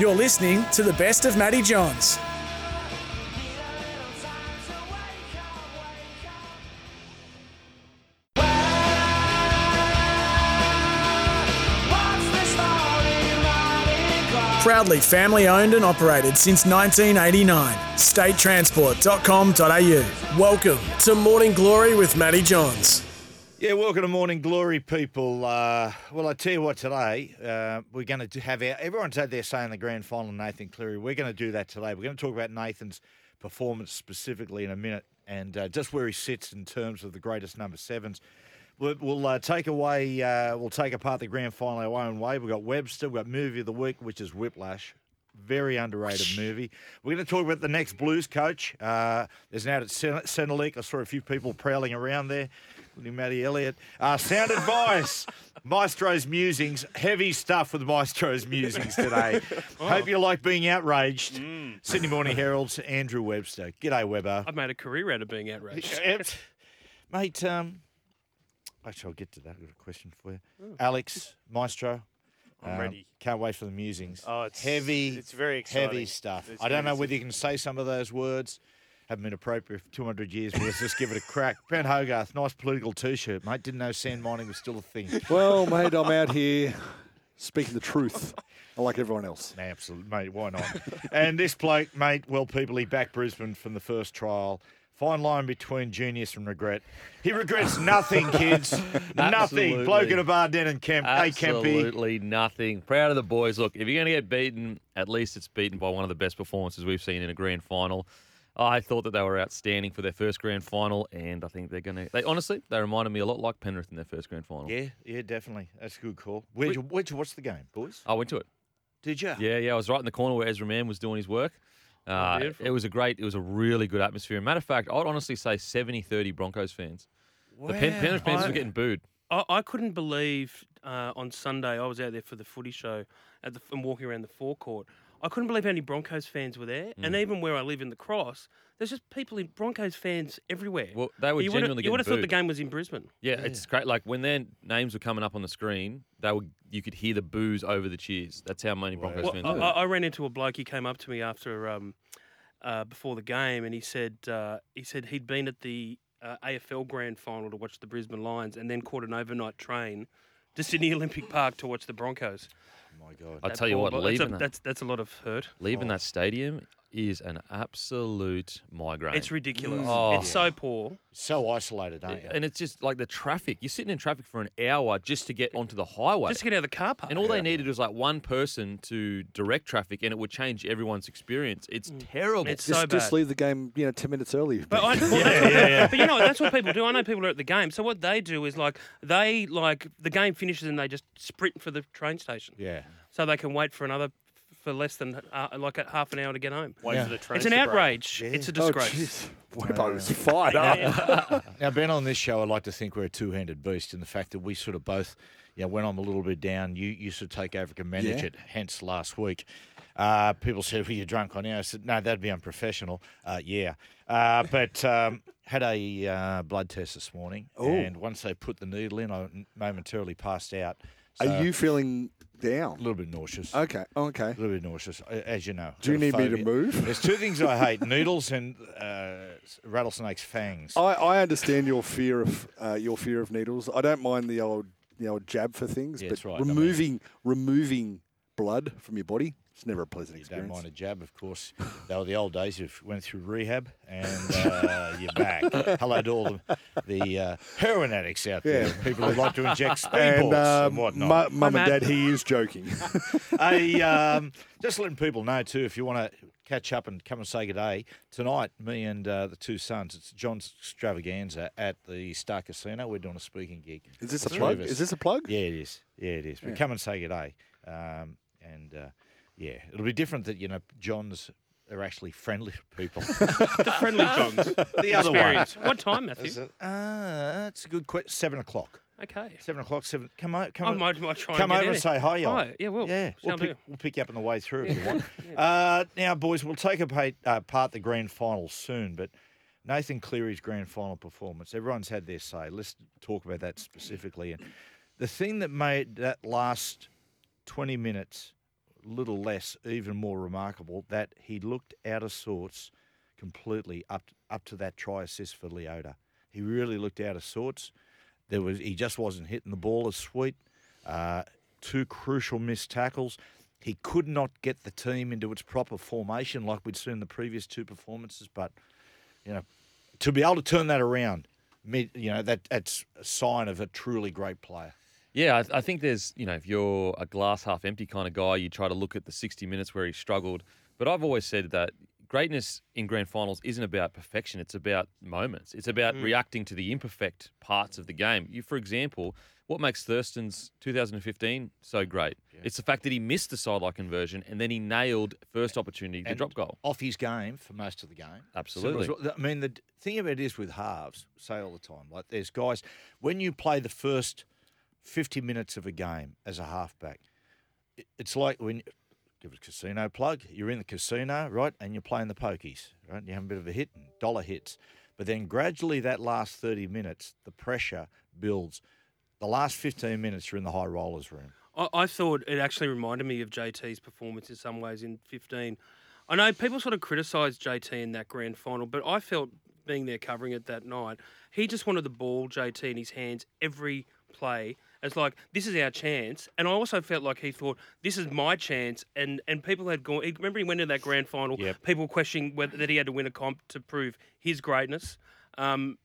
You're listening to the best of Matty Johns. Proudly family owned and operated since 1989. StateTransport.com.au. Welcome to Morning Glory with Matty Johns. Yeah, welcome to Morning Glory, people. Uh, well, I tell you what, today uh, we're going to have our everyone's had their say in the grand final. Nathan Cleary, we're going to do that today. We're going to talk about Nathan's performance specifically in a minute, and uh, just where he sits in terms of the greatest number sevens. We'll, we'll uh, take away, uh, we'll take apart the grand final our own way. We've got Webster, we've got movie of the week, which is Whiplash. Very underrated movie. We're going to talk about the next Blues coach. Uh, there's now at Centrelink. I saw a few people prowling around there, including Matty Elliott. Uh, sound advice. Maestro's musings. Heavy stuff with Maestro's musings today. Hope you like being outraged. Sydney Morning Herald's Andrew Webster. G'day, Webber. I've made a career out of being outraged. Mate, um, actually, I'll get to that. I've got a question for you. Alex, Maestro. I'm um, ready. Can't wait for the musings. Oh, it's heavy. It's very exciting. heavy stuff. It's I don't know whether you can say some of those words. Haven't been appropriate for 200 years, but let's just give it a crack. Brent Hogarth, nice political t-shirt, mate. Didn't know sand mining was still a thing. Well, mate, I'm out here speaking the truth. I like everyone else. Absolutely, mate. Why not? and this bloke, mate, well, people, he backed Brisbane from the first trial. Fine line between genius and regret. He regrets nothing, kids. nothing. Bloke at a bar down in Kemp. Hey, Kempy. Absolutely nothing. Proud of the boys. Look, if you're going to get beaten, at least it's beaten by one of the best performances we've seen in a grand final. I thought that they were outstanding for their first grand final, and I think they're going to. They honestly, they reminded me a lot like Penrith in their first grand final. Yeah, yeah, definitely. That's a good call. Where'd you, where'd you watch the game, boys? I went to it. Did you? Yeah, yeah. I was right in the corner where Ezra Mam was doing his work. Uh, it was a great, it was a really good atmosphere. Matter of fact, I'd honestly say 70 30 Broncos fans. The Pen- Penrith fans I- were getting booed. I, I couldn't believe uh, on Sunday I was out there for the footy show at the, and walking around the forecourt. I couldn't believe how many Broncos fans were there, and Mm. even where I live in the Cross, there's just people in Broncos fans everywhere. Well, they were you would've- genuinely You would have thought the game was in Brisbane. Yeah, it's great. Like when their names were coming up on the screen, they were you could hear the boos over the cheers. That's how many Broncos Well, fans I, were. I I ran into a bloke. He came up to me after um, uh, before the game, and he said uh, he said he'd been at the uh, AFL Grand Final to watch the Brisbane Lions, and then caught an overnight train to Sydney Olympic Park to watch the Broncos. Oh my God. I That tell you what, bloke- that's, leaving a, that, that's that's a lot of hurt. leaving oh. that stadium is an absolute migraine. It's ridiculous. Oh. It's so poor. So isolated, aren't you? and it's just like the traffic. You're sitting in traffic for an hour just to get onto the highway. Just to get out of the car park. and all they needed was like one person to direct traffic, and it would change everyone's experience. It's terrible. Mm. It's Just, so just leave the game, you know, ten minutes early. But, I, well, that's what- but you know that's what people do. I know people are at the game. So what they do is like they like the game finishes and they just sprint for the train station, yeah. so they can wait for another for less than uh, like a half an hour to get home. Wait Yeah. for the It's an to break. outrage. It's a Oh, disgrace. jeez. Webbo was fired up. Now, Ben, on this show, I like to think we're a two-handed beast in the fact that we sort of both, you know, when I'm a little bit down, you, you sort of take over and manage Yeah. it. Hence, last week, uh, people said, "Well, you're drunk on you." I said, "No, that'd be unprofessional." Uh, yeah, uh, but um, had a uh, blood test this morning, and once they put the needle in, I momentarily passed out. So Are you feeling a little bit nauseous? Okay. Okay. A little bit nauseous, as you know. Do you need me to move? There's two things I hate: needles and uh, rattlesnakes' fangs. I, I understand your fear of uh, your fear of needles. I don't mind the old the old jab for things, Yeah, but that's right. I mean- removing removing blood from your body it's never a pleasant You don't experience. mind a jab, of course. They were the old days. You went through rehab and uh, you're back. Hello to all the, the uh, heroin addicts out there, Yeah. people who like to inject speedballs And and, um, whatnot. mu- mum and dad, he is joking. I, um, just letting people know too, if you want to catch up and come and say good day. Tonight, me and uh, the two sons, it's John's extravaganza at the Star Casino. We're doing a speaking gig. Is this a plug? Is this a plug? Yeah, it is. Yeah, it is. But come and say good day. Um, and uh, yeah, it'll be different that, you know, John's are actually friendly people. The friendly Johns. the other one. What time, Matthew? Is it? Uh, it's a good question. Seven o'clock. Okay. Seven o'clock. Seven. Come on. Come I on. might, might try Come and get over in and say hi, y'all. Hi. Yeah, well. Yeah, we'll sound pick, good. we'll pick you up on the way through if you want. uh, now, boys, we'll take apart, uh, part the grand final soon, but Nathan Cleary's grand final performance, everyone's had their say. Let's talk about that specifically. And the thing that made that last 20 minutes a little less, even more remarkable, that he looked out of sorts completely up up to that try assist for Leota. He really looked out of sorts. There was he just wasn't hitting the ball as sweet. Uh, two crucial missed tackles. He could not get the team into its proper formation like we'd seen the previous two performances. But you know, to be able to turn that around, you know, that that's a sign of a truly great player. Yeah, I, I think there's, you know, if you're a glass half empty kind of guy, you try to look at the 60 minutes where he struggled. But I've always said that greatness in grand finals isn't about perfection, it's about moments. It's about mm. reacting to the imperfect parts of the game. You, for example, what makes Thurston's 2015 so great? It's the fact that he missed the sideline conversion and then he nailed first opportunity to And drop goal. off his game for most of the game. Absolutely. So was- I mean, the thing about it is with halves, say all the time, like there's guys, when you play the first 50 minutes of a game as a halfback, it's like when, give it a casino plug, you're in the casino, right, and you're playing the pokies, right, you have a bit of a hit and dollar hits. But then gradually that last 30 minutes, the pressure builds. The last 15 minutes, you're in the high rollers room. I, I thought it actually reminded me of JT's performance in some ways in 15. I know people sort of criticised JT in that grand final, but I felt being there covering it that night, he just wanted the ball, JT, in his hands every play. It's like this is our chance, and I also felt like he thought this is my chance. And and people had gone. Remember, he went into that grand final. Yep. People questioning whether that he had to win a comp to prove his greatness. Um,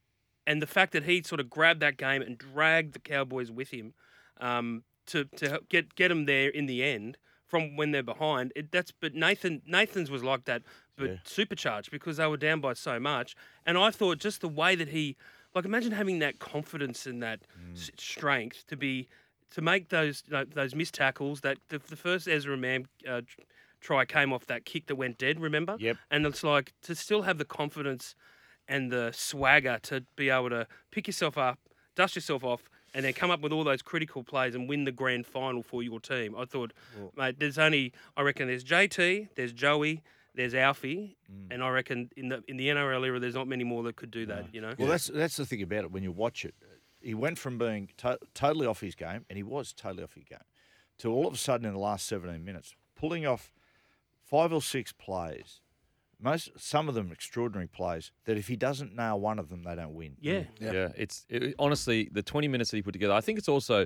and the fact that he sort of grabbed that game and dragged the Cowboys with him um, to to help get get them there in the end from when they're behind. It, that's but Nathan Nathan's was like that, but Yeah. supercharged because they were down by so much. And I thought just the way that he, like, imagine having that confidence and that s- strength to be to make those you know, those missed tackles. That the, the first Ezra Mam uh, try came off that kick that went dead. Remember? Yep. And it's like to still have the confidence and the swagger to be able to pick yourself up, dust yourself off, and then come up with all those critical plays and win the grand final for your team. I thought, mate, there's only I reckon there's JT, there's Joey, there's Alfie, Mm. and I reckon in the in the NRL era there's not many more that could do that. You know. Well, that's that's the thing about it. When you watch it, he went from being to- totally off his game, and he was totally off his game, to all of a sudden in the last 17 minutes, pulling off five or six plays, most some of them extraordinary plays. That if he doesn't nail one of them, they don't win. yeah. Yeah, it's it, honestly the 20 minutes that he put together. I think it's also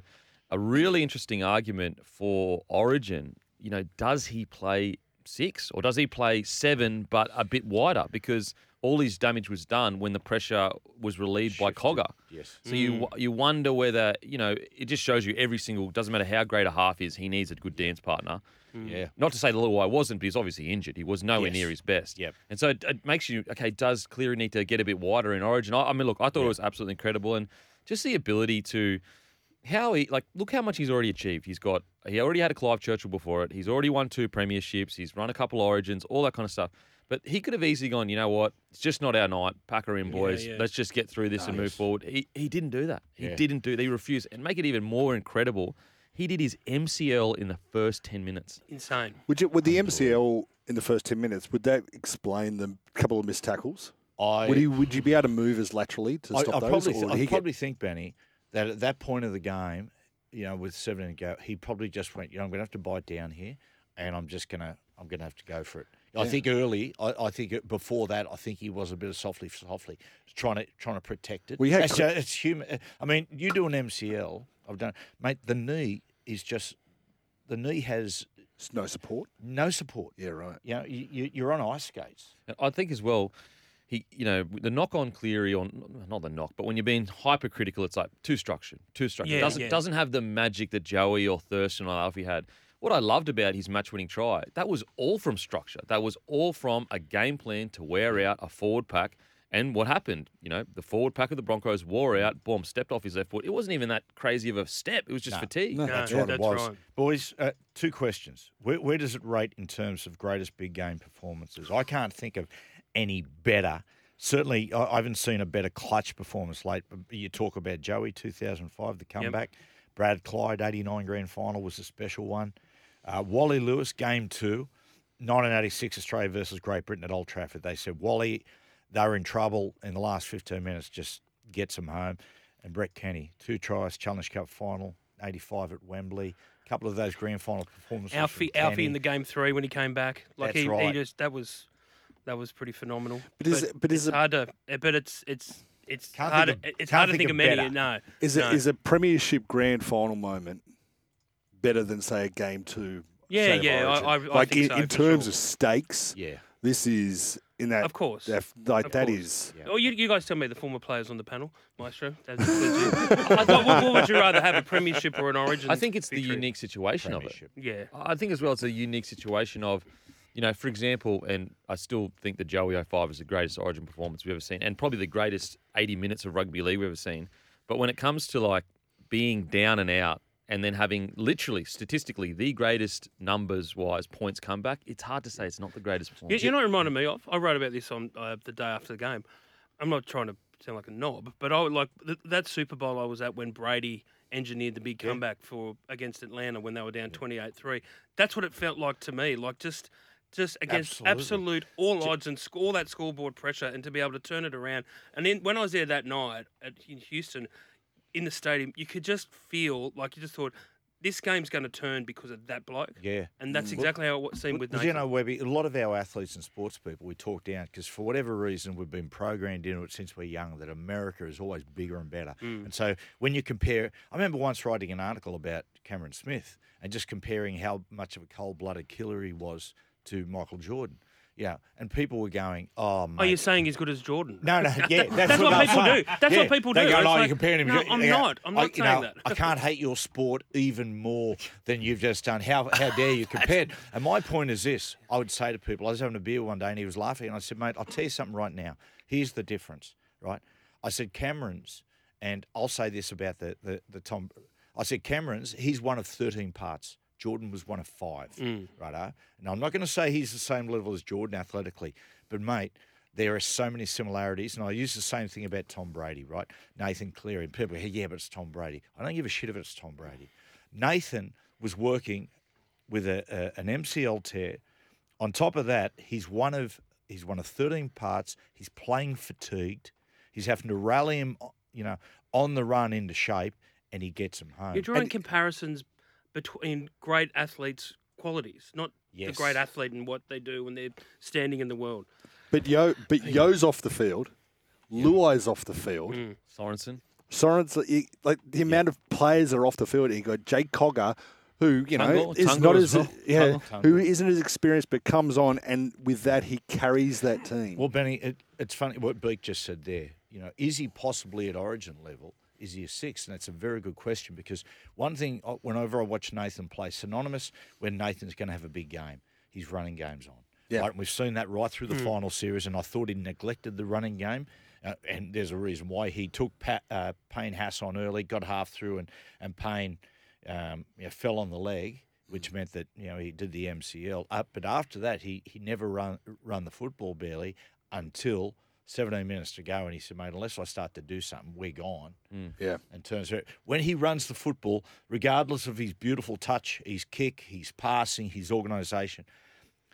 a really interesting argument for Origin. You know, does he play six or does he play seven but a bit wider because all his damage was done when the pressure was relieved by Cogger. Yes. So you mm. you wonder whether you know it just shows you every single doesn't matter how great a half is he needs a good dance partner. Mm. Yeah. Not to say the little guy wasn't, but he's obviously injured. He was nowhere Yes. near his best. Yep. And so it, it makes you okay. Does Cleary need to get a bit wider in Origin? I, I mean, look, I thought it was absolutely incredible, and just the ability to how he like look how much he's already achieved. He's got he already had a Clive Churchill before it. He's already won two premierships. He's run a couple Origins, all that kind of stuff. But he could have easily gone. You know what? It's just not our night. Pack her in, boys. yeah. Let's just get through this and move forward. He he didn't do that. He Yeah. didn't do. He refused. And make it even more incredible. He did his MCL in the first ten minutes. Insane. Would you, would the MCL in the first ten minutes would that explain the couple of missed tackles? I Would he would you be able to move as laterally to I, stop I those? probably, or th- would I he get- probably think, Benny, that at that point of the game, you know, with seven to go, he probably just went, you know, I'm going to have to bite down here, and I'm just going to, I'm going to have to go for it. I think early, I, I think before that, I think he was a bit of softly, softly trying to trying to protect it. We had it's, cr- uh, it's human. I mean, you do an MCL. I've done, mate. The knee is just, the knee has It's no support. no support. Yeah, right. You know, you, you, you're on ice skates. I think as well, he, you know, the knock on Cleary on not the knock, but when you're being hypercritical, it's like too structured, too structured. Yeah, doesn't yeah. doesn't have the magic that Joey or Thurston or Alfie had. what I loved about his match-winning try, that was all from structure. That was all from a game plan to wear out a forward pack. And what happened? You know, the forward pack of the Broncos wore out. Boom, stepped off his left foot. It wasn't even that crazy of a step. It was just No. fatigue. No, That's yeah, what that's it was. right. Boys, uh, two questions. Where, where does it rate in terms of greatest big game performances? I can't think of any better. Certainly, I, haven't seen a better clutch performance late. You talk about Joey, 2005, the comeback. Brad Clyde, 89 grand final was a special one. Uh, Wally Lewis, game two, 1986 Australia versus Great Britain at Old Trafford. They said, Wally, they were in trouble in the last 15 minutes, just gets them home. And Brett Kenny, two tries, Challenge Cup final, 85 at Wembley. A couple of those grand final performances. Alfie, Alfie in the game three when he came back, like That's he, he just that was that was pretty phenomenal. But is it- but is it's it- hard to, eh, but it's it's it's Can't hard. think of- it's can't hard to think think of of many. better. No, Is no. it is a premiership grand final moment better than say a game two? Yeah, yeah, I- Origin? I- I like think in, so, in terms sure. of stakes. Yeah. This is in that Of course. that- like Of that course. is. Yeah. Oh, you, you guys tell me the former players on the panel, Maestro. That's, that's you. I thought, what, what would you rather have, a premiership or an Origin? I think it's the unique situation of it. Yeah, I think as well it's a unique situation of, you know, for example, and I still think the Joey 05 is the greatest Origin performance we've ever seen, and probably the greatest 80 minutes of rugby league we've ever seen. But when it comes to like being down and out and then having literally statistically the greatest numbers wise points comeback, it's hard to say it's not the greatest you, performance. you know, what it reminded me of. I wrote about this on uh, the day after the game. I'm not trying to sound like a knob, but I would like th- that Super Bowl I was at when Brady engineered the big comeback for against Atlanta when they were down 28-3. That's what it felt like to me. Like just. Just against Absolutely. absolute all odds and sc- all that scoreboard pressure, and to be able to turn it around. And then when I was there that night at in Houston, in the stadium, you could just feel like you just thought this game's going to turn because of that bloke. Yeah. And that's exactly how it seemed with Nathan. you know, Webby, a lot of our athletes and sports people, we talk down because for whatever reason, we've been programmed into it since we're young that America is always bigger and better. Mm. And so when you compare, I remember once writing an article about Cameron Smith and just comparing how much of a cold blooded killer he was to Michael Jordan. Yeah. And people were going, oh, mate. Oh, you're saying he's good as Jordan? No, no, yeah, that's, That's what I'm people saying. do. That's what Yeah, people they do. Go, It's oh, like, you're comparing him. no, I'm not. I'm I- not you saying know, that. I can't hate your sport even more than you've just done. How how dare you compare? and my point is this: I would say to people, I was having a beer one day and he was laughing, and I said, mate, I'll tell you something right now. Here's the difference, right? I said Cameron's, and I'll say this about the the, the Tom. I said Cameron's. He's one of 13 parts. Jordan was one of five, mm. right? Eh? And I'm not going to say he's the same level as Jordan athletically, but mate, there are so many similarities. And I use the same thing about Tom Brady, right? Nathan Cleary. And people go, yeah, but it's Tom Brady. I don't give a shit if it's Tom Brady. Nathan was working with a, a, an MCL tear. On top of that, he's one of he's one of 13 parts. He's playing fatigued. He's having to rally him, you know, on the run into shape, and he gets him home. You're drawing And- comparisons between great athletes' qualities, not Yes. the great athlete and what they do when they're standing in the world. But Yo, but Yo's off the field. Luai's off the field. Mm. Sorensen. Soren's like- like the amount of players are off the field. You got Jake Cogger, who you know Tungle- is Tungle not as as well. yeah, Tungle. who Tungle. isn't as experienced, but comes on and with that he carries that team. Well, Benny, it, it's funny what Beak just said there. You know, is he possibly at Origin level? Is he a six? And that's a very good question because one thing, uh, whenever I watch Nathan play, synonymous when Nathan's going to have a big game, he's running games on. Yeah. Right, and we've seen that right through the final series, and I thought he neglected the running game. Uh, and there's a reason why he took Pat, uh, Payne Haas on early, got half through, and and Payne um, you know, fell on the leg, which meant that you know he did the MCL. Uh, but after that, he he never run run the football barely until 17 minutes to go, and he said, "Mate, unless I start to do something, we're gone." yeah, And turns out when he runs the football, regardless of his beautiful touch, his kick, his passing, his organisation,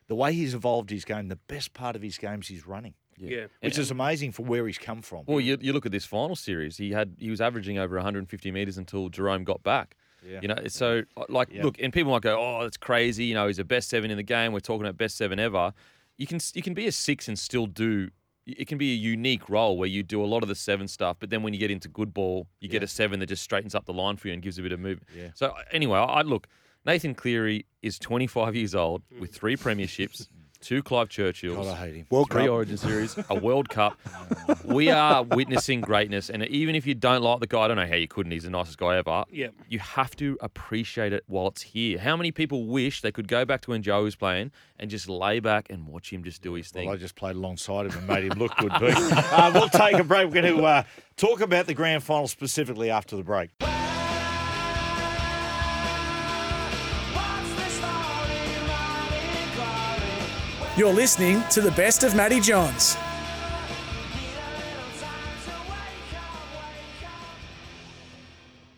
the way he's evolved his game, the best part of his games is his running, Yeah. which is amazing for where he's come from. Well, you, you look at this final series. He had he was averaging over 150 meters until Jarome got back. Yeah. You know, so uh, like, Yeah. look, and people might go, "Oh, that's crazy." You know, he's a best seven in the game. We're talking about best seven ever. You can you can be a six and still do. It can be a unique role where you do a lot of the seven stuff, but then when you get into good ball, you get a seven that just straightens up the line for you and gives a bit of movement. Yeah. So anyway, I, I look. Nathan Cleary is 25 years old hmm. with three premierships. two Clive Churchills, God, I hate him. World three Cup. Origin Series, a World Cup. we are witnessing greatness, and even if you don't like the guy, I don't know how you couldn't. He's the nicest guy ever. Yeah. You have to appreciate it while it's here. How many people wish they could go back to when Joe was playing and just lay back and watch him just do his thing? Well, I just played alongside him and made him look good. Uh, we'll take a break. We're going to uh, talk about the grand final specifically after the break. You're listening to the best of Matty Johns.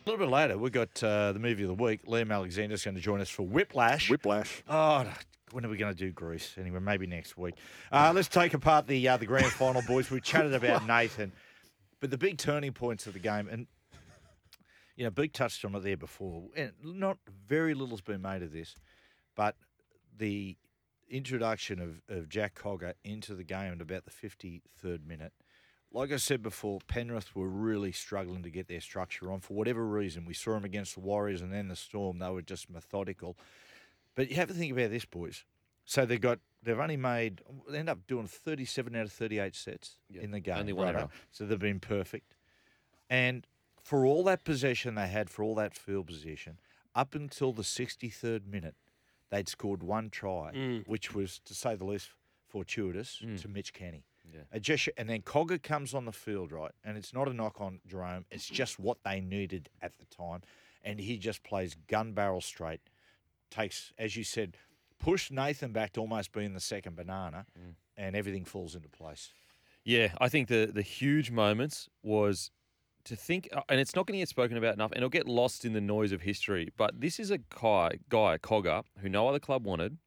A little bit later, we've got uh, the movie of the week. Liam Alexander's going to join us for Whiplash. Whiplash. Oh, no. when are we going to do Greece? Anyway, maybe next week. Uh, let's take apart the uh, the grand final, boys. We chatted about Nathan, but the big turning points of the game, and you know, Beak touched on it there before, and not very little's been made of this, but the introduction of, of Jack Cogger into the game at about the 53rd minute. Like I said before, Penrith were really struggling to get their structure on for whatever reason. We saw them against the Warriors and then the Storm. They were just methodical. But you have to think about this, boys. So they got they've only made they end up doing 37 out of 38 sets Yep, in the game. only one error. So they've been perfect. And for all that possession they had, for all that field position, up until the 63rd minute, they'd scored one try, Mm. which was, to say the least, fortuitous Mm. to Mitch Kenny. Yeah. A gesture, and then Cogger comes on the field, right? And it's not a knock on Jarome. It's just what they needed at the time. And he just plays gun barrel straight. Takes, as you said, pushed Nathan back to almost being the second banana, Mm. and everything falls into place. Yeah, I think the the huge moments was to think, uh, and it's not going to get spoken about enough, and it'll get lost in the noise of history. But this is a guy, guy Cogger, who no other club wanted,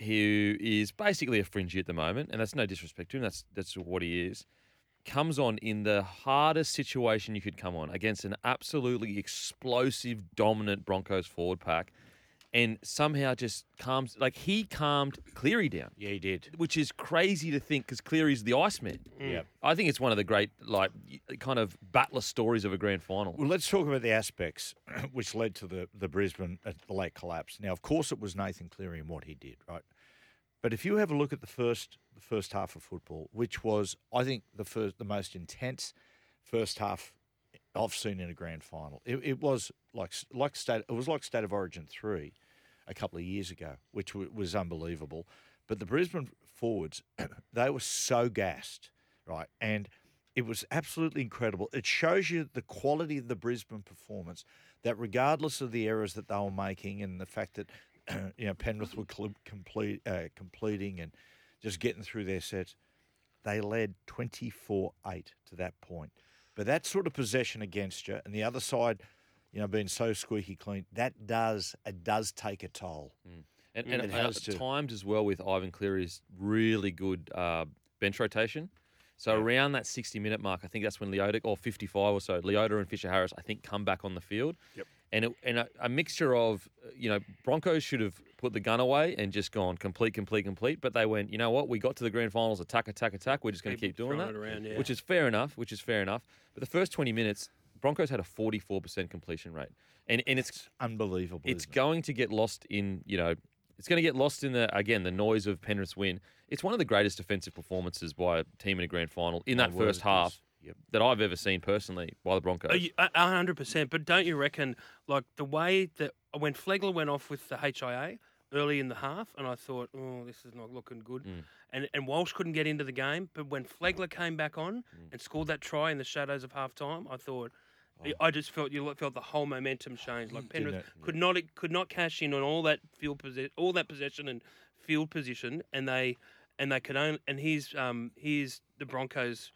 who is basically a fringy at the moment, and that's no disrespect to him. That's that's what he is. Comes on in the hardest situation you could come on against an absolutely explosive, dominant Broncos forward pack, and somehow just calms. Like he calmed Cleary down Yeah, he did. which is crazy to think because Cleary's the Iceman. Mm. Yeah. I think it's one of the great, like, kind of battler stories of a grand final. Well, let's talk about the aspects which led to the, the Brisbane at the late collapse. Now, of course, it was Nathan Cleary and what he did, right? But if you have a look at the first the first half of football, which was, I think, the first the most intense first half I've seen in a grand final. It, it was like like state it was like State of Origin three a couple of years ago, which w- was unbelievable. But the Brisbane forwards, they were so gassed, right? And it was absolutely incredible. It shows you the quality of the Brisbane performance. That regardless of the errors that they were making and the fact that you know Penrith were cl- complete uh, completing and just getting through their sets, they led twenty four eight to that point. But that sort of possession against you, and the other side, you know, being so squeaky clean, that does it does take a toll. And, Mm, and, it has uh, to. timed as well with Ivan Cleary's really good uh, bench rotation. So Yeah. around that 60 minute mark, I think that's when Leota, or 55 or so, Leota and Fisher Harris, I think, come back on the field. Yep. And, it, and a, a mixture of, uh, you know, Broncos should have put the gun away and just gone complete, complete, complete. But they went, you know what? We got to the grand finals, attack, attack, attack. We're just going to keep doing that, it around, yeah. which is fair enough. Which is fair enough. But the first 20 minutes, Broncos had a 44% completion rate, and and it's It's unbelievable. it's isn't it? going to get lost in you know it's going to get lost in the again the noise of Penrith's win. It's one of the greatest defensive performances by a team in a grand final in that word, first half. Yep. that I've ever seen personally by the Broncos. Oh, a a hundred percent. But don't you reckon, like the way that when Flegler went off with the HIA early in the half, and I thought, oh, this is not looking good. Mm. And and Walsh couldn't get into the game, but when Flegler came back on Mm. and scored that try in the shadows of half time, I thought. Oh. I just felt you felt the whole momentum change. Like Didn't Penrith it? could not could not cash in on all that field posi- all that possession and field position, and they and they could only and here's um here's the Broncos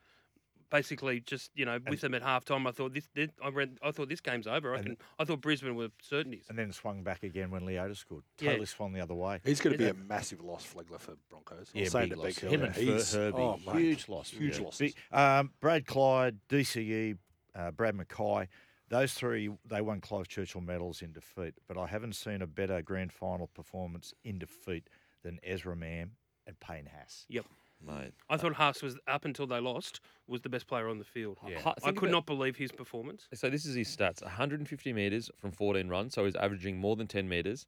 basically just you know with them at halftime. I thought this, this I read I thought this game's over. I And- reckon I thought Brisbane were certainties. and then swung back again when Leota scored. Yeah. Totally swung the other way. He's going to Yeah. be a massive loss, Flegler, for Broncos. I Yeah, was big to loss. Beck Him earlier, and he's- Herbie, oh, mate, huge loss. Huge Yeah. losses. Big- um, Brad Clyde, DCE, uh, Brad Mackay, those three, they won Clive Churchill medals in defeat. But I haven't seen a better grand final performance in defeat than Ezra Mam and Payne Haas. Yep. Mate. I thought Haas was up until they lost was the best player on the field. Yeah. Ha- I could about- not believe his performance. So this is his stats: 150 meters from 14 runs, so he's averaging more than 10 meters.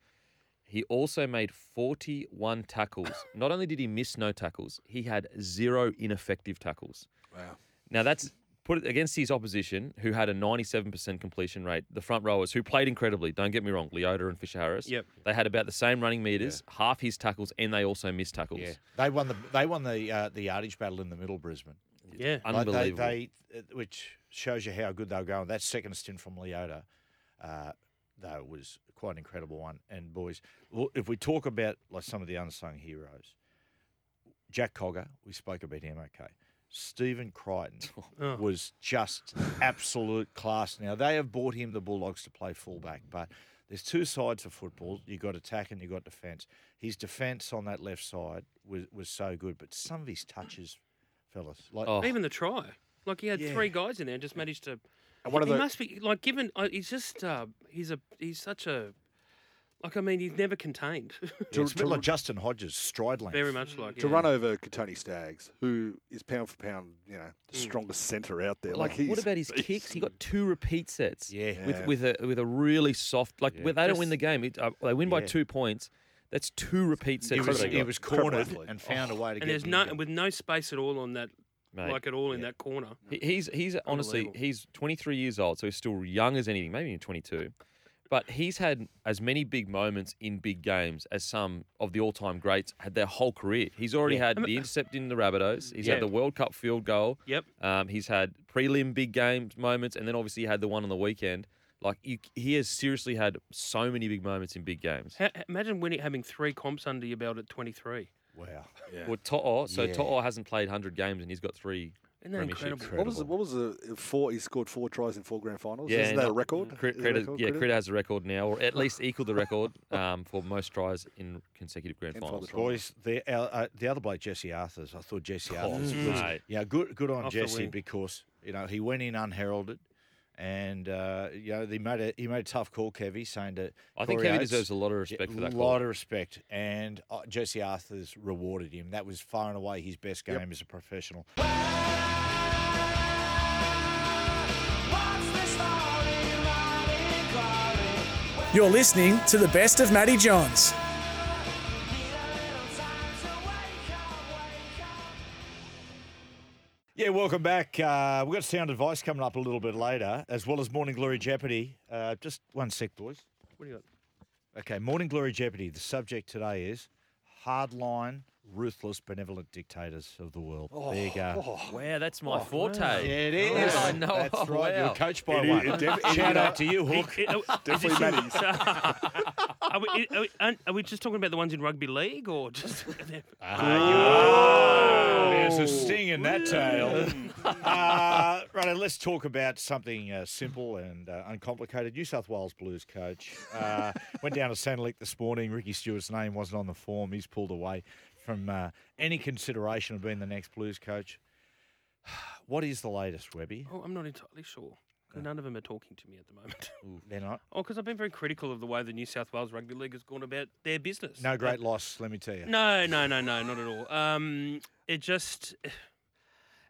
He also made 41 tackles. Not only did he miss no tackles, he had zero ineffective tackles. Wow. Now that's put it against his opposition, who had a 97% completion rate. The front rowers, who played incredibly. Don't get me wrong, Leota and Fisher Harris. Yep. They had about the same running meters, half his tackles, and they also missed tackles. Yeah, they won the they won the uh, the yardage battle in the middle, Brisbane. Yeah. Like, Unbelievable. They, they, which shows you how good they were going. That second stint from Leota, uh, though, was quite an incredible one. And boys, if we talk about like some of the unsung heroes, Jack Cogger, we spoke about him. Okay, Stephen Crichton Oh. was just absolute class. Now they have bought him the Bulldogs to play fullback, but. There's two sides of football. You got attack and you got defence. His defence on that left side was, was so good, but some of his touches, fellas, like Oh, Even the try. Like he had Yeah. three guys in there and just managed to. And one of he the- must be like given. Uh, he's just. Uh, he's a. He's such a. Like I mean, he's never contained. Yeah, it's a bit like Justin Hodges, stride length. Very much like To yeah. run over Kotoni Staggs, who is pound for pound, you know, the strongest centre out there. Like, like, he's, what about his kicks? He got two repeat sets. Yeah. With Yeah. with a with a really soft like Yeah. where they don't win the game. It, uh, they win by Yeah. two points. That's two repeat sets. He that was, they he got. was cornered athlete. and found a way to get and there's no with no space at all on that. Mate. Like at all in that corner. He- He's he's honestly Unbelievable. he's 23 years old, so he's still young as anything, maybe even 22. But he's had as many big moments in big games as some of the all-time greats had their whole career. He's already Yeah. had the intercept in the Rabbitohs. He's Yeah. had the World Cup field goal. Yep. Um, he's had prelim big game moments, and then obviously he had the one on the weekend. Like you, he has seriously had so many big moments in big games. Ha- imagine winning, having three comps under your belt at 23. Wow. Yeah. Well, To'o, so Yeah. To'o hasn't played 100 games, and he's got three. Isn't that Premiership. incredible? what was the, what was the four? He scored four tries in four grand finals. Yeah, Isn't that a record? Crit, Is it a Critter, record, yeah, Critter? Critter has a record now, or at least equal the record um, for most tries in consecutive grand And finals. Boys, the uh, uh, the other bloke, Jesse Arthurs. I thought Jesse Oh, Arthurs was mate. yeah good good on Off Jesse because you know he went in unheralded. And uh, you know he made a he made a tough call, Kevy, saying to I think Corey Kevy Oates, deserves a lot of respect yeah, for that A call. lot of respect, and uh, Jesse Arthurs rewarded him. That was far and away his best game Yep. as a professional. You're listening to the best of Matty Johns. Yeah, welcome back. Uh, we've got sound advice coming up a little bit later, as well as Morning Glory Jeopardy. Uh, just one sec, boys. What do you got? Okay, Morning Glory Jeopardy. The subject today is hardline, ruthless, benevolent dictators of the world. there you go. Wow, that's my Yeah, forte. it is. I know. That's Oh, right. You're coached by It one. is- it def- Shout is. out to you, Hook. It- it- Definitely is this- Matty's. are, we, are, we, aren't- we just talking about the ones in rugby league or just? Ah, There's a sting in that tail. uh, right, let's talk about something uh, simple and uh, uncomplicated. New South Wales Blues coach uh, went down to Centrelink this morning. Ricky Stuart's name wasn't on the form. He's pulled away from uh, any consideration of being the next Blues coach. What is the latest, Webby? oh, I'm not entirely sure. 'cause None of them are talking to me at the moment. They're not. Oh, because I've been very critical of the way the New South Wales Rugby League has gone about their business. No Uh, great loss, let me tell you. No, no, no, no, not at all. Um, it just,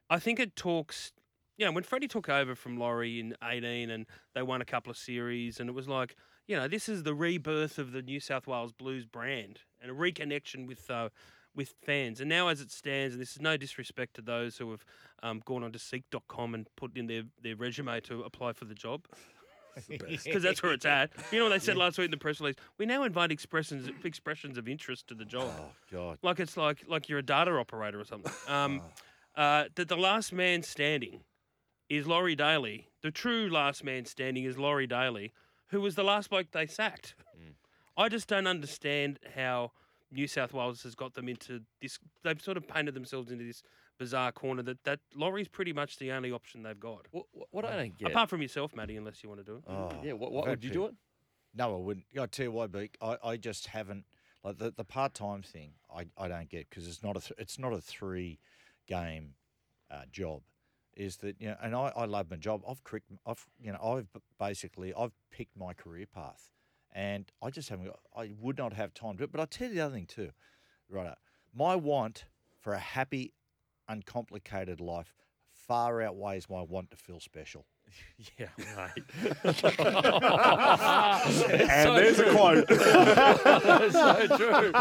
I think it talks. You know, when Freddie took over from Laurie in '18, and they won a couple of series, and it was like, you know, this is the rebirth of the New South Wales Blues brand and a reconnection with uh, with fans. And now, as it stands, and this is no disrespect to those who have um, gone onto Seek.com and put in their their resume to apply for the job. Because that's where it's at. You know what they said last week in the press release? We now invite expressions expressions of interest to the job Oh, God. like it's like like you're a data operator or something. Um, uh, that the last man standing is Laurie Daley. The true last man standing is Laurie Daley, who was the last bloke they sacked. I just don't understand how New South Wales has got them into this. They've sort of painted themselves into this bizarre corner that that Laurie's pretty much the only option they've got. What, what I don't get. Apart from yourself, Matty, unless you want to do it. Oh, yeah, what, what would you people- do it? No, I wouldn't. I tell you why, Beak. I, I just haven't like the, the part time thing. I, I don't get because it's not a th- it's not a three game uh, job. Is that you know? And I, I love my job. I've crick, I've you know I've basically I've picked my career path, and I just haven't. Got, I would not have time to do it. But I'll tell you the other thing too, right? My want for a happy, uncomplicated life far outweighs my want to feel special. Yeah, mate. And there's a quote. so true.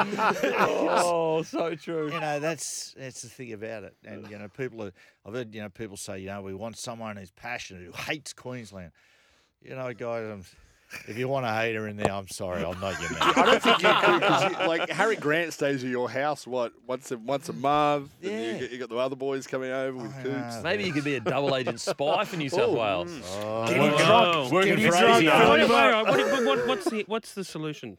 Oh, so true. you know that's that's the thing about it, and you know people are. I've heard you know people say you know we want someone who's passionate who hates Queensland. You know, guys, um, if you want a hater in there, I'm sorry, I'm not your man. I don't think you could because like Harry Grant stays at your house what once a, once a month. and Yeah. you, get, you got the other boys coming over with I coops. know. Maybe you could be a double agent spy for New South Oh, Wales. Getting Whoa. drunk, Working getting crazy. crazy. Wait, wait, wait, what- what- what's the what's the solution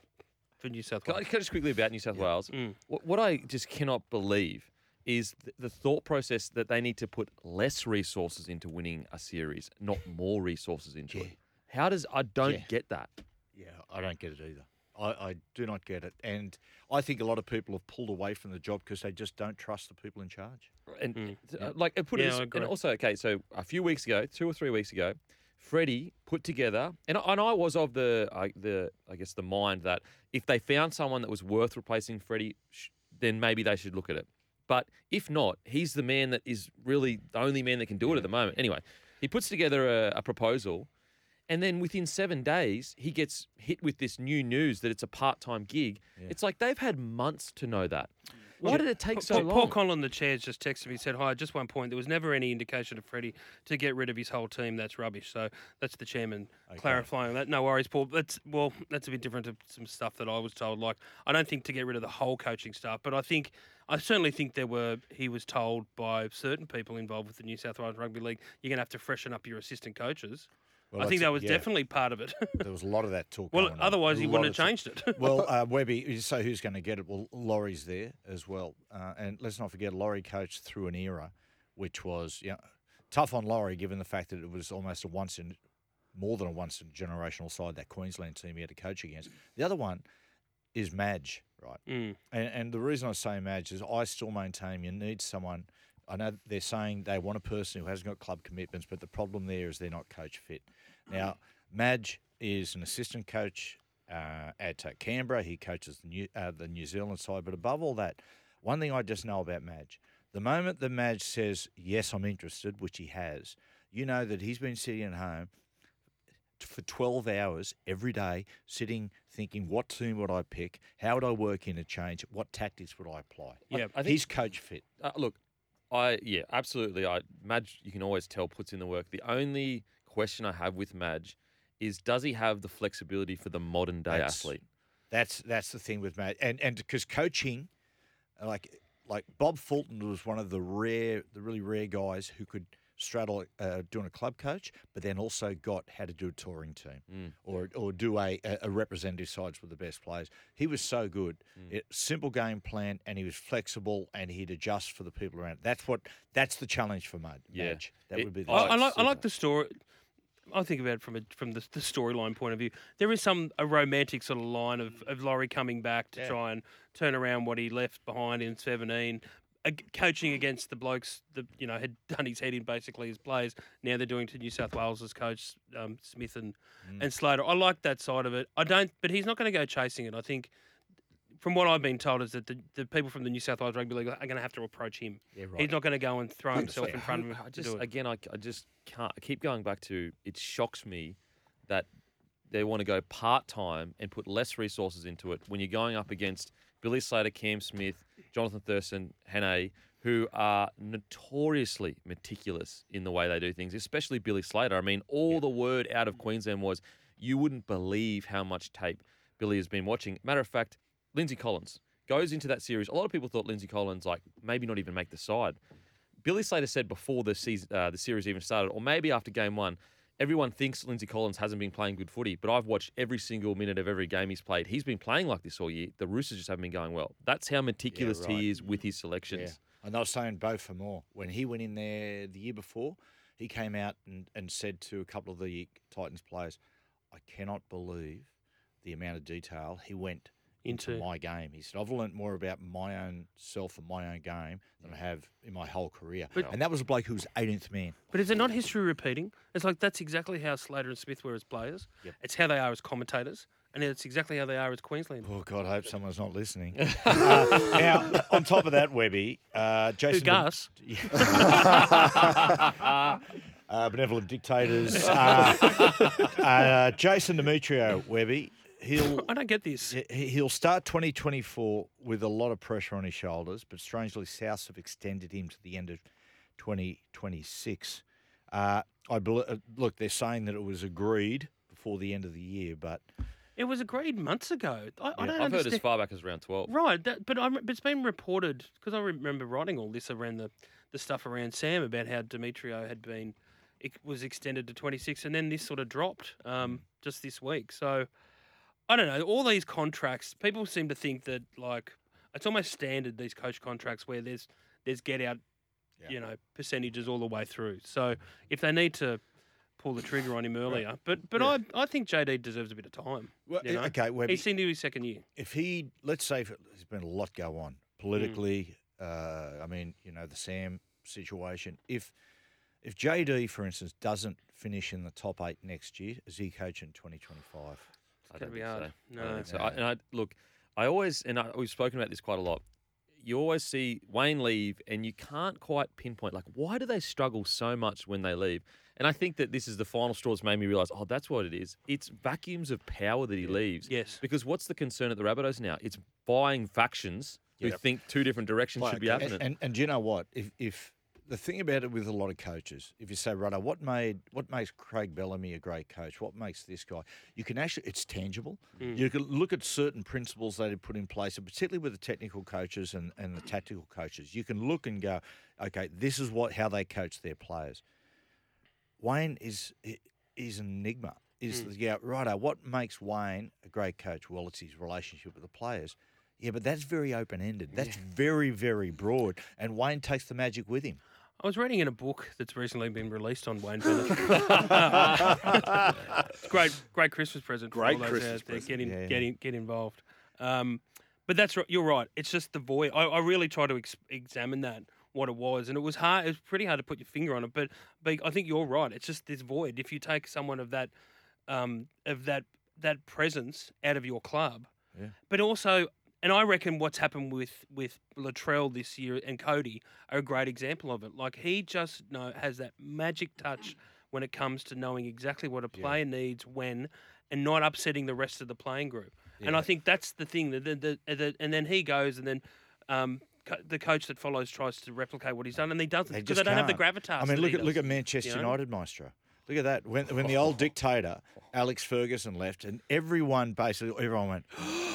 for New South Can I, Wales? can I just quickly about New South Wales? Mm. What, what I just cannot believe is th- the thought process that they need to put less resources into winning a series, not more resources into it. How does I don't Yeah. get that? Yeah, I don't get it either. I, I do not get it, and I think a lot of people have pulled away from the job because they just don't trust the people in charge. And Mm. uh, like uh, put it Yeah, this- and also okay, so a few weeks ago, two or three weeks ago, Freddie put together, and I, and I was of the I, the I guess the mind that if they found someone that was worth replacing Freddie, sh- then maybe they should look at it. But if not, he's the man that is really the only man that can do it at the moment. Anyway, he puts together a, a proposal, and then within seven days, he gets hit with this new news that it's a part time gig. It's like they've had months to know that. Why did it take so Paul, long? Paul Conlon, the chairs, just texted me. He said, "Hi, just one point. There was never any indication of Freddie to get rid of his whole team. That's rubbish." So that's the chairman clarifying that. No worries, Paul. That's well, that's a bit different to some stuff that I was told. Like, I don't think to get rid of the whole coaching staff, but I think I certainly think there were. He was told by certain people involved with the New South Wales Rugby League, you're going to have to freshen up your assistant coaches. Well, I think that was yeah, definitely part of it. There was a lot of that talk. well, otherwise he wouldn't have changed it. Well, uh, Webby, so who's going to get it? Well, Laurie's there as well. Uh, and let's not forget, Laurie coached through an era which was you know, tough on Laurie, given the fact that it was almost a once in, more than a once in generational side, that Queensland team he had to coach against. The other one is Madge, right? Mm. And, and the reason I say Madge is I still maintain you need someone. I know they're saying they want a person who hasn't got club commitments, but the problem there is they're not coach fit. Now, Madge is an assistant coach uh, at uh, Canberra. He coaches the New, uh, the New Zealand side. But above all that, one thing I just know about Madge the moment that Madge says, Yes, I'm interested, which he has, you know that he's been sitting at home for 12 hours every day, sitting thinking, what team would I pick? How would I work in a change? What tactics would I apply? Yeah, I think- He's coach fit. Uh, look, I yeah, absolutely. I Madge, you can always tell puts in the work. The only question I have with Madge is, does he have the flexibility for the modern day That's- athlete? That's that's the thing with Madge, and and because coaching, like like Bob Fulton was one of the rare, the really rare guys who could straddle uh, doing a club coach, but then also got how to do a touring team Mm. or or do a, a representative sides with the best players. He was so good, Mm. it, simple game plan, and he was flexible, and he'd adjust for the people around. That's what that's the challenge for Mud. Yeah. Madge. that It- would be the I, I like I like the story. I think about it from a, from the, the storyline point of view. There is some a romantic sort of line of, of Laurie coming back to Yeah. try and turn around what he left behind in seventeen, coaching against the blokes that you know had done his head in basically as players. Now they're doing to New South Wales as coach um, Smith and and Slater. I like that side of it. I don't, but he's not going to go chasing it. I think. From what I've been told, is that the, the people from the New South Wales Rugby League are going to have to approach him. Yeah, right. He's not going to go and throw himself in front of him I just again, I, I just can't. I keep going back to. It shocks me that they want to go part time and put less resources into it when you're going up against Billy Slater, Cam Smith, Johnathan Thurston, Hannant, who are notoriously meticulous in the way they do things, especially Billy Slater. I mean, all the word out of Queensland was you wouldn't believe how much tape Billy has been watching. Matter of fact, Lindsay Collins goes into that series. A lot of people thought Lindsay Collins, like, maybe not even make the side. Billy Slater said before the season, uh, the series even started, or maybe after game one, everyone thinks Lindsay Collins hasn't been playing good footy, but I've watched every single minute of every game he's played. He's been playing like this all year. The Roosters just haven't been going well. That's how meticulous right. he is with his selections. Yeah. And I was saying both for more. When he went in there the year before, he came out and, and said to a couple of the Titans players, I cannot believe the amount of detail he went into, my game. He said, I've learnt more about my own self and my own game than I have in my whole career. But- and that was a bloke who was 18th man. But is it not history repeating? It's like that's exactly how Slater and Smith were as players. Yep. It's how they are as commentators, and it's exactly how they are as Queensland. Oh, God, I hope someone's not listening. uh, now, on top of that, Webby, uh, Who Jason. Gus? uh, uh, benevolent dictators. Uh, uh, Jason Demetriou, Webby, he'll I don't get this. he- he'll start 2024 with a lot of pressure on his shoulders, but strangely, South have extended him to the end of 2026. Uh, I bel uh, look, they're saying that it was agreed before the end of the year, but It was agreed months ago. I, I Yeah, don't I've heard as far back as round 12. Right, that, but, I'm, but it's been reported because I remember writing all this around the, the stuff around Sam about how Demetriou had been it was extended to 26, and then this sort of dropped um, just this week. So I don't know. All these contracts, people seem to think that like it's almost standard these coach contracts where there's there's get out, you know, percentages all the way through. So if they need to pull the trigger on him earlier, but but I I think JD deserves a bit of time. well, you know? okay, Webby, He's into his second year. if he, let's say, there's been a lot go on politically. Uh, I mean, you know, the Sam situation. If if JD, for instance, doesn't finish in the top eight next year, is he coaching 2025? I gonna don't be think hard. so. I No. don't think so. I, and I look, I always and I, we've spoken about this quite a lot. You always see Wayne leave, and you can't quite pinpoint like why do they struggle so much when they leave. And I think that this is the final straw that's made me realise, oh, that's what it is. It's vacuums of power that he leaves. Yes. Because what's the concern at the Rabbitohs now? It's buying factions who Yep. think two different directions Player should be happening. And, and and do you know what? If if the thing about it with a lot of coaches, if you say, right, what made what makes Craig Bellamy a great coach? What makes this guy? You can actually it's tangible. Mm. You can look at certain principles that he put in place, and particularly with the technical coaches and, and the tactical coaches, you can look and go, okay, this is what how they coach their players. Wayne is is an enigma. Is mm. the yeah, righto, what makes Wayne a great coach? Well, it's his relationship with the players. Yeah, but that's very open ended. That's very, very broad. And Wayne takes the magic with him. I was reading in a book that's recently been released on Wayne Bennett. It's great, great Christmas present. for Great all those Christmas out there. present. Get in, Yeah, get in, get involved. Um, but that's right. You're right. It's just the void. I, I really try to ex- examine that what it was, and it was hard. It was pretty hard to put your finger on it. But, but I think you're right. It's just this void. If you take someone of that, um, of that that presence out of your club, Yeah. but also. And I reckon what's happened with with Latrell this year and Cody are a great example of it. Like he just know has that magic touch when it comes to knowing exactly what a player needs when, and not upsetting the rest of the playing group. And I think that's the thing. That the, the, the, and then he goes, and then um, co- the coach that follows tries to replicate what he's done, and he doesn't because just they don't have the gravitas. I mean, look at look at Manchester you know? United, Maestro. Look at that. When when the old dictator Alex Ferguson left, and everyone basically everyone went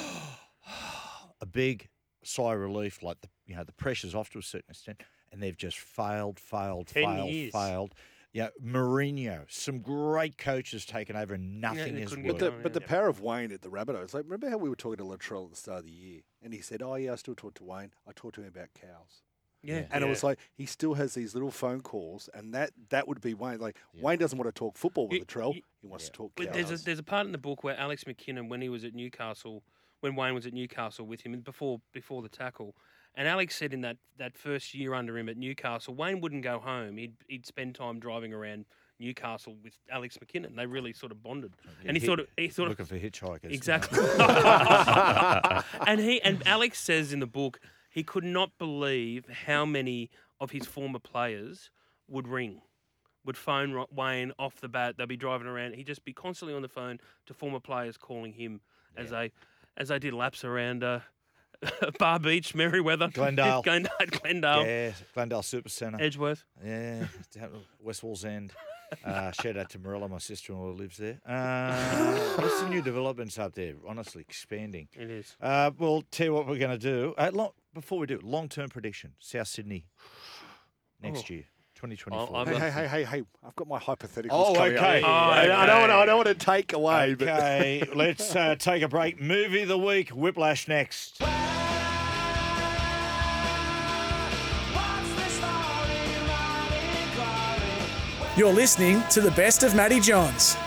big sigh of relief, like the you know the pressure's off to a certain extent, and they've just failed, failed, Ten failed, years. failed. Yeah, Mourinho, some great coaches taken over, and nothing they has couldn't But the, Yeah. but the power of Wayne at the Rabbitohs, like remember how we were talking to Latrell at the start of the year, and he said, "Oh yeah, I still talk to Wayne. I talk to him about cows." Yeah, And it was like he still has these little phone calls, and that that would be Wayne. Like Wayne doesn't want to talk football with Y- Latrell; he wants to talk But cows. there's a, there's a part in the book where Alex McKinnon, when he was at Newcastle, when Wayne was at Newcastle with him and before before the tackle, and Alex said in that, that first year under him at Newcastle, Wayne wouldn't go home. He'd he'd spend time driving around Newcastle with Alex McKinnon. They really sort of bonded, and he Hit- sort of he sort of looking for hitchhikers. Exactly. and he and Alex says in the book he could not believe how many of his former players would ring, would phone Wayne off the bat. They'd be driving around. He'd just be constantly on the phone to former players calling him as they as they did laps around uh, Bar Beach, Merewether, Glendale. Glendale, Glendale Yeah, Glendale Super Centre. Edgeworth. Yeah, West Wallsend. Uh, shout out to Marilla, my sister-in-law who lives there. Uh, what's some new developments up there? Honestly, expanding. It is. Uh, we'll tell you what we're going to do. Uh, long, before we do, long-term prediction: South Sydney next Oh. year, 2024. I'm hey, hey, hey, hey, hey! I've got my hypotheticals. Oh, coming up. okay. I, I don't want to. I don't want to take away, but Okay, let's uh, take a break. Movie of the week: Whiplash next. You're listening to the best of Matty Johns.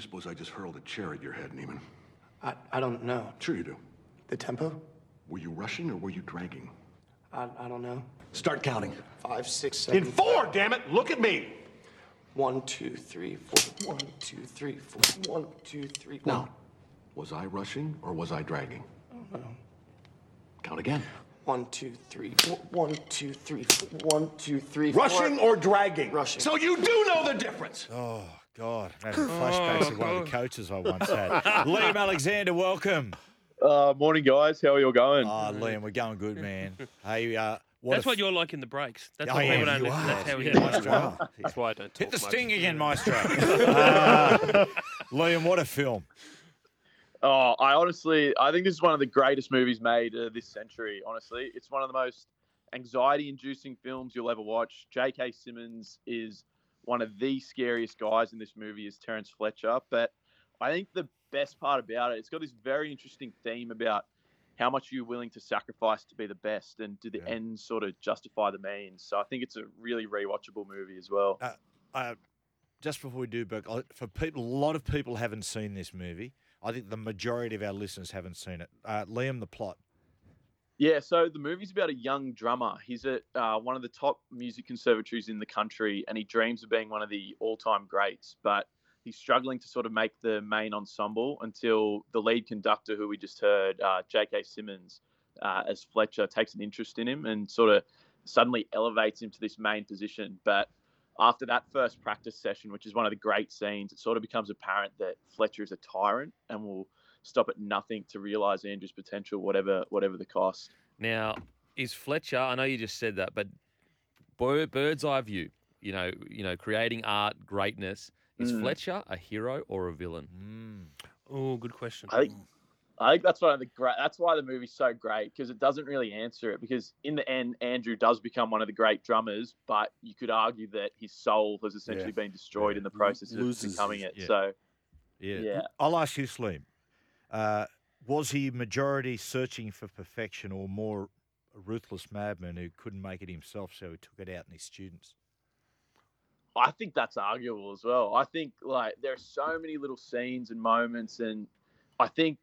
You suppose I just hurled a chair at your head, Neiman? I, I don't know. Sure you do. The tempo? Were you rushing or were you dragging? I, I don't know. Start counting. Five, six, seven. In seven. four, damn it! Look at me! One, two, three, four. One, two, three, four. One, two, three. Now, Was I rushing or was I dragging? Count again. One, two, three, four. One, two, three, four. One, two, three, four. Rushing or dragging? Rushing. So you do know the difference. Oh, God. I'm having flashbacks of one of the coaches I once had. Liam Alexander, welcome. Uh, morning, guys. How are you all going? Oh, Liam, we're going good, man. Hey, uh, what That's a what you're like in the breaks. That's Oh, what yeah, people don't you listen. are. That's how he Yeah, is. Maestro. That's why I don't talk Hit the much. sting again, Maestro. Uh, Liam, what a film. Oh, I honestly, I think this is one of the greatest movies made uh, this century. Honestly, it's one of the most anxiety-inducing films you'll ever watch. J.K. Simmons is one of the scariest guys in this movie, is Terrence Fletcher. But I think the best part about it, it's got this very interesting theme about how much you're willing to sacrifice to be the best, and do the Yeah. ends sort of justify the means. So I think it's a really rewatchable movie as well. Uh, just before we do, Burke, for people, a lot of people haven't seen this movie. I think the majority of our listeners haven't seen it. Uh, Liam, the plot. Yeah, so the movie's about a young drummer. He's at uh, one of the top music conservatories in the country, and he dreams of being one of the all-time greats. But he's struggling to sort of make the main ensemble until the lead conductor, who we just heard, uh, J.K. Simmons, uh, as Fletcher, takes an interest in him and sort of suddenly elevates him to this main position. But after that first practice session, which is one of the great scenes, it sort of becomes apparent that Fletcher is a tyrant and will stop at nothing to realize Andrew's potential, whatever whatever the cost. Now, is Fletcher? I know you just said that, but bird's eye view. You know, you know, creating art, greatness. Is Mm. Fletcher a hero or a villain? Mm. Oh, good question. I think I think that's one of the great. That's why the movie's so great because it doesn't really answer it. Because in the end, Andrew does become one of the great drummers, but you could argue that his soul has essentially been destroyed in the process of Loses becoming his- it. yeah. So Yeah. Yeah. I'll ask you, Liam. Uh, was he majority searching for perfection or more a ruthless madman who couldn't make it himself, so he took it out on his students? I think that's arguable as well. I think like there are so many little scenes and moments, and I think,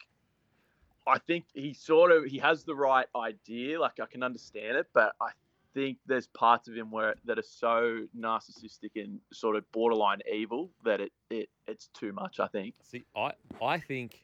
I think he sort of he has the right idea. Like I can understand it, but I think there's parts of him where that are so narcissistic and sort of borderline evil that it, it it's too much. I think. See, I, I think,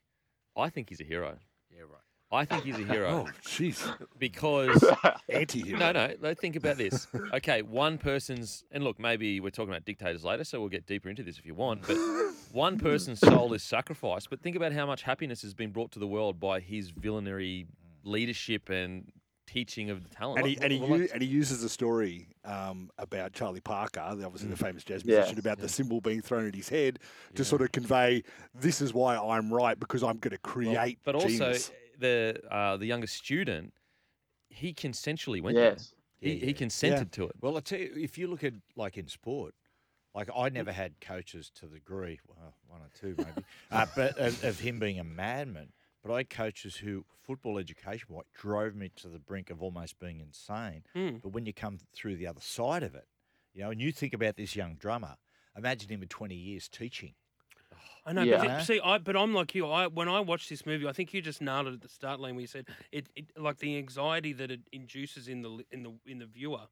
I think he's a hero. Yeah, right. I think he's a hero Oh, jeez. because Anti-hero. no, no. Let's think about this. Okay, one person's and look, maybe we're talking about dictators later, so we'll get deeper into this if you want. But one person's soul is sacrificed. But think about how much happiness has been brought to the world by his villainary mm. leadership and teaching of the talent. And he, and, he like- and he uses a story um, about Charlie Parker, obviously Mm. the famous jazz Yeah. musician, about the cymbal being thrown at his head to sort of convey this is why I'm right because I'm going to Well, create but also the uh, the youngest student, he consensually went yes. there. He, Yeah, he yeah. consented to it. Well, I tell you, if you look at like in sport, like I never had coaches to the degree, well, one or two maybe, uh, but of, of him being a madman. But I had coaches who, football education, what drove me to the brink of almost being insane. Hmm. But when you come through the other side of it, you know, and you think about this young drummer, imagine him in 20 years teaching. I know, Yeah. but see, I but I'm like you. I when I watched this movie, I think you just nailed it at the start, Liam. Where you said it, it like the anxiety that it induces in the in the in the viewer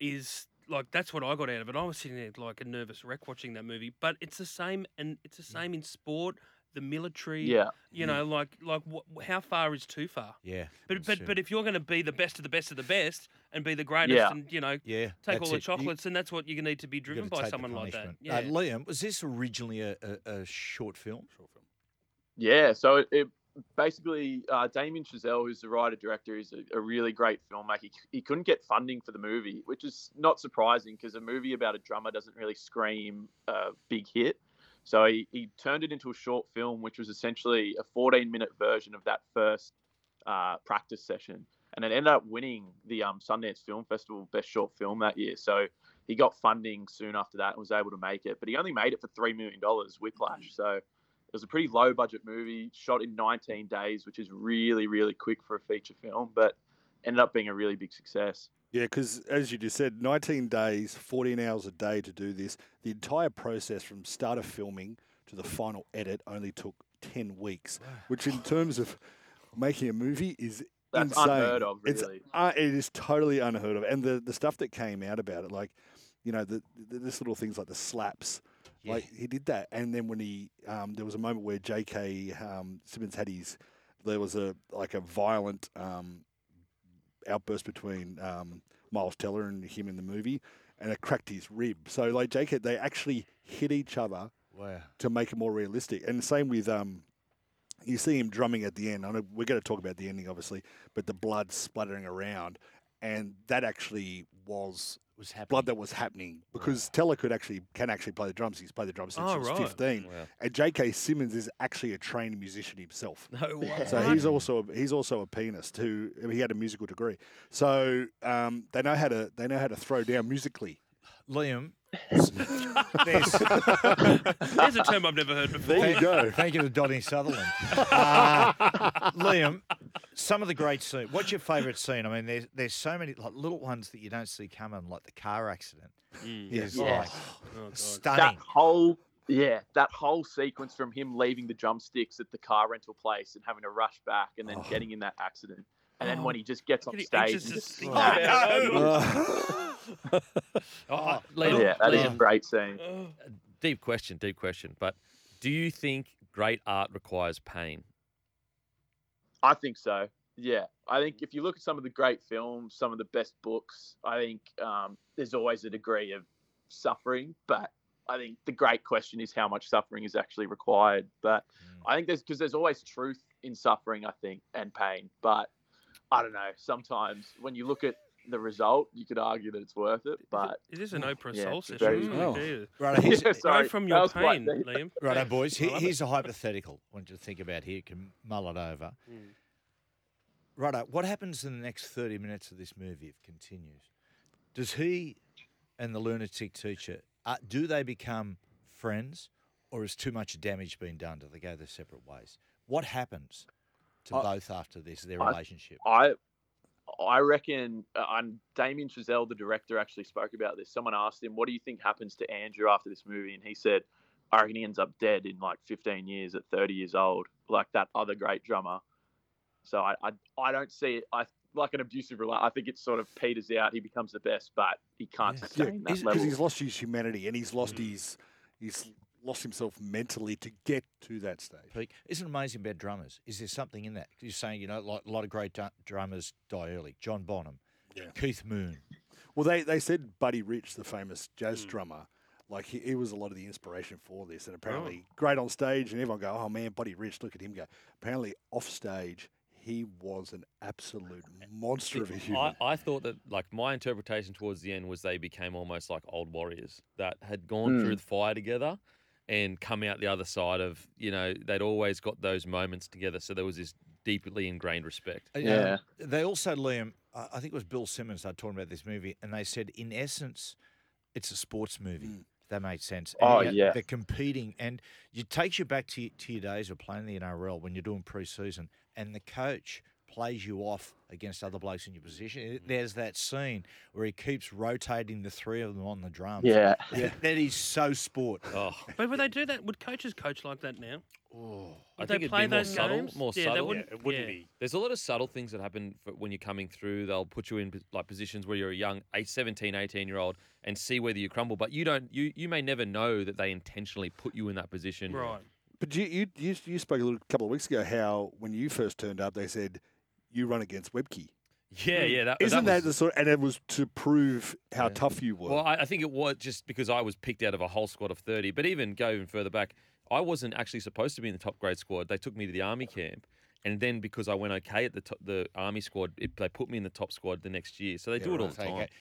is like that's what I got out of it. I was sitting there like a nervous wreck watching that movie. But it's the same, and it's the same in sport, the military. Yeah. You know, like like wh- how far is too far? Yeah. But but true. but if you're going to be the best of the best of the best and be the greatest, Yeah. and you know yeah, take all the it. You- chocolates, and that's what you need to be driven by someone like that. Yeah. Uh, Liam, was this originally a, a, a short film? Short film. Yeah, so it, it basically uh, Damien Chazelle, who's the writer director, is a, a really great filmmaker. He, he couldn't get funding for the movie, which is not surprising because a movie about a drummer doesn't really scream a big hit. So he, he turned it into a short film, which was essentially a 14 minute version of that first uh, practice session. And it ended up winning the um, Sundance Film Festival Best Short Film that year. So he got funding soon after that and was able to make it. But he only made it for $3 million, Whiplash. So it was a pretty low budget movie, shot in 19 days, which is really, really quick for a feature film, but ended up being a really big success. Yeah, because as you just said, 19 days, 14 hours a day to do this. The entire process from start of filming to the final edit only took 10 weeks, which in terms of making a movie is That's insane. unheard of, It's, uh, it is totally unheard of. And the, the stuff that came out about it, like, you know, the, the this little things like the slaps. Like he did that, and then when he, um, there was a moment where J.K. Um, Simmons had his, there was a like a violent um, outburst between um, Miles Teller and him in the movie, and it cracked his rib. So like J.K. they actually hit each other Wow. to make it more realistic. And same with um, you see him drumming at the end. I know we're going to talk about the ending, obviously, but the blood splattering around, and that actually was Was happening. blood that was happening because Teller could actually can actually play the drums. He's played the drums since Oh, he was right. fifteen, Wow. and J.K. Simmons is actually a trained musician himself. No way. So he's also a, he's also a pianist who he had a musical degree. So um, they know how to they know how to throw down musically. Liam, there's, There's a term I've never heard before. There you go. Thank you to Donny Sutherland. Uh, Liam, some of the great scenes. What's your favourite scene? I mean, there's there's so many like little ones that you don't see coming, like the car accident. Is Yeah. like Oh, God. stunning. That whole yeah, that whole sequence from him leaving the drumsticks at the car rental place and having to rush back and then getting in that accident. And then when he just gets on Getting stage and just just thinking about it. Oh, Liam, Yeah, that is a great scene. deep question, deep question. But do you think great art requires pain? I think so. Yeah, I think if you look at some of the great films, some of the best books, I think um, there's always a degree of suffering. But I think the great question is how much suffering is actually required. But I think there's because there's always truth in suffering, I think, and pain. But I don't know. Sometimes when you look at the result, you could argue that it's worth it. But Is this an Oprah Yeah, Soul session? very- Really Oh. Right, here's, Yeah, Go sorry, from your was quite pain. Liam. Righto, boys. I Here, here's it. a hypothetical. I want you to think about here. You can mull it over. Mm. Righto, what happens in the next 30 minutes of this movie if it continues? Does he and the lunatic teacher, uh, do they become friends or is too much damage been done? Do they go their separate ways? What happens to I- both after this, their I- relationship? I I reckon, uh, and Damien Chazelle, the director, actually spoke about this. Someone asked him, "What do you think happens to Andrew after this movie?" And he said, "I reckon he ends up dead in like 15 years at 30 years old, like that other great drummer." So I I, I don't see it. I like an abusive relationship. I think it sort of peters out. He becomes the best, but he can't Yeah. sustain that because level. he's lost his humanity and he's lost his he's lost himself mentally to get to that stage. Peak. Isn't it amazing about drummers? Is there something in that? You're saying, you know, like a lot of great du- drummers die early. John Bonham, Yeah. Keith Moon. Well, they, they said Buddy Rich, the famous jazz mm. drummer, like he, he was a lot of the inspiration for this, and apparently oh. great on stage, and everyone go, "Oh man, Buddy Rich, look at him go." Apparently off stage, he was an absolute monster of a human. I, I thought that, like, my interpretation towards the end was they became almost like old warriors that had gone hmm. through the fire together and come out the other side of, you know, they'd always got those moments together. So there was this deeply ingrained respect. Uh, Yeah. They also, Liam, I I think it was Bill Simmons that talking about this movie, and they said, in essence, it's a sports movie. If that made sense. And Oh, yet yeah. They're competing, and it takes you back to, your- to your days of playing the NRL when you're doing pre-season, and the coach plays you off against other blokes in your position. Mm. There's that scene where he keeps rotating the three of them on the drums. yeah. That- that is so sport. Oh, But would they do that? Would coaches coach like that now? Oh. I think they it'd be more those subtle, games? more yeah, subtle. wouldn't, it wouldn't yeah. be. There's a lot of subtle things that happen for when you're coming through. They'll put you in like positions where you're a young, a 17, 18 year old, and see whether you crumble. But you don't. You you may never know that they intentionally put you in that position. Right. but you, you you you spoke a little, couple of weeks ago how when you first turned up, they said you run against Webcke. Yeah, hmm. yeah. That, Isn't that, was- the sort? Of, And it was to prove how Yeah. tough you were. Well, I, I think it was just because I was picked out of a whole squad of 30. But even go even further back, I wasn't actually supposed to be in the top grade squad. They took me to the army camp. And then because I went okay at the top, the army squad, it, they put me in the top squad the next year. So they do it all the time. okay.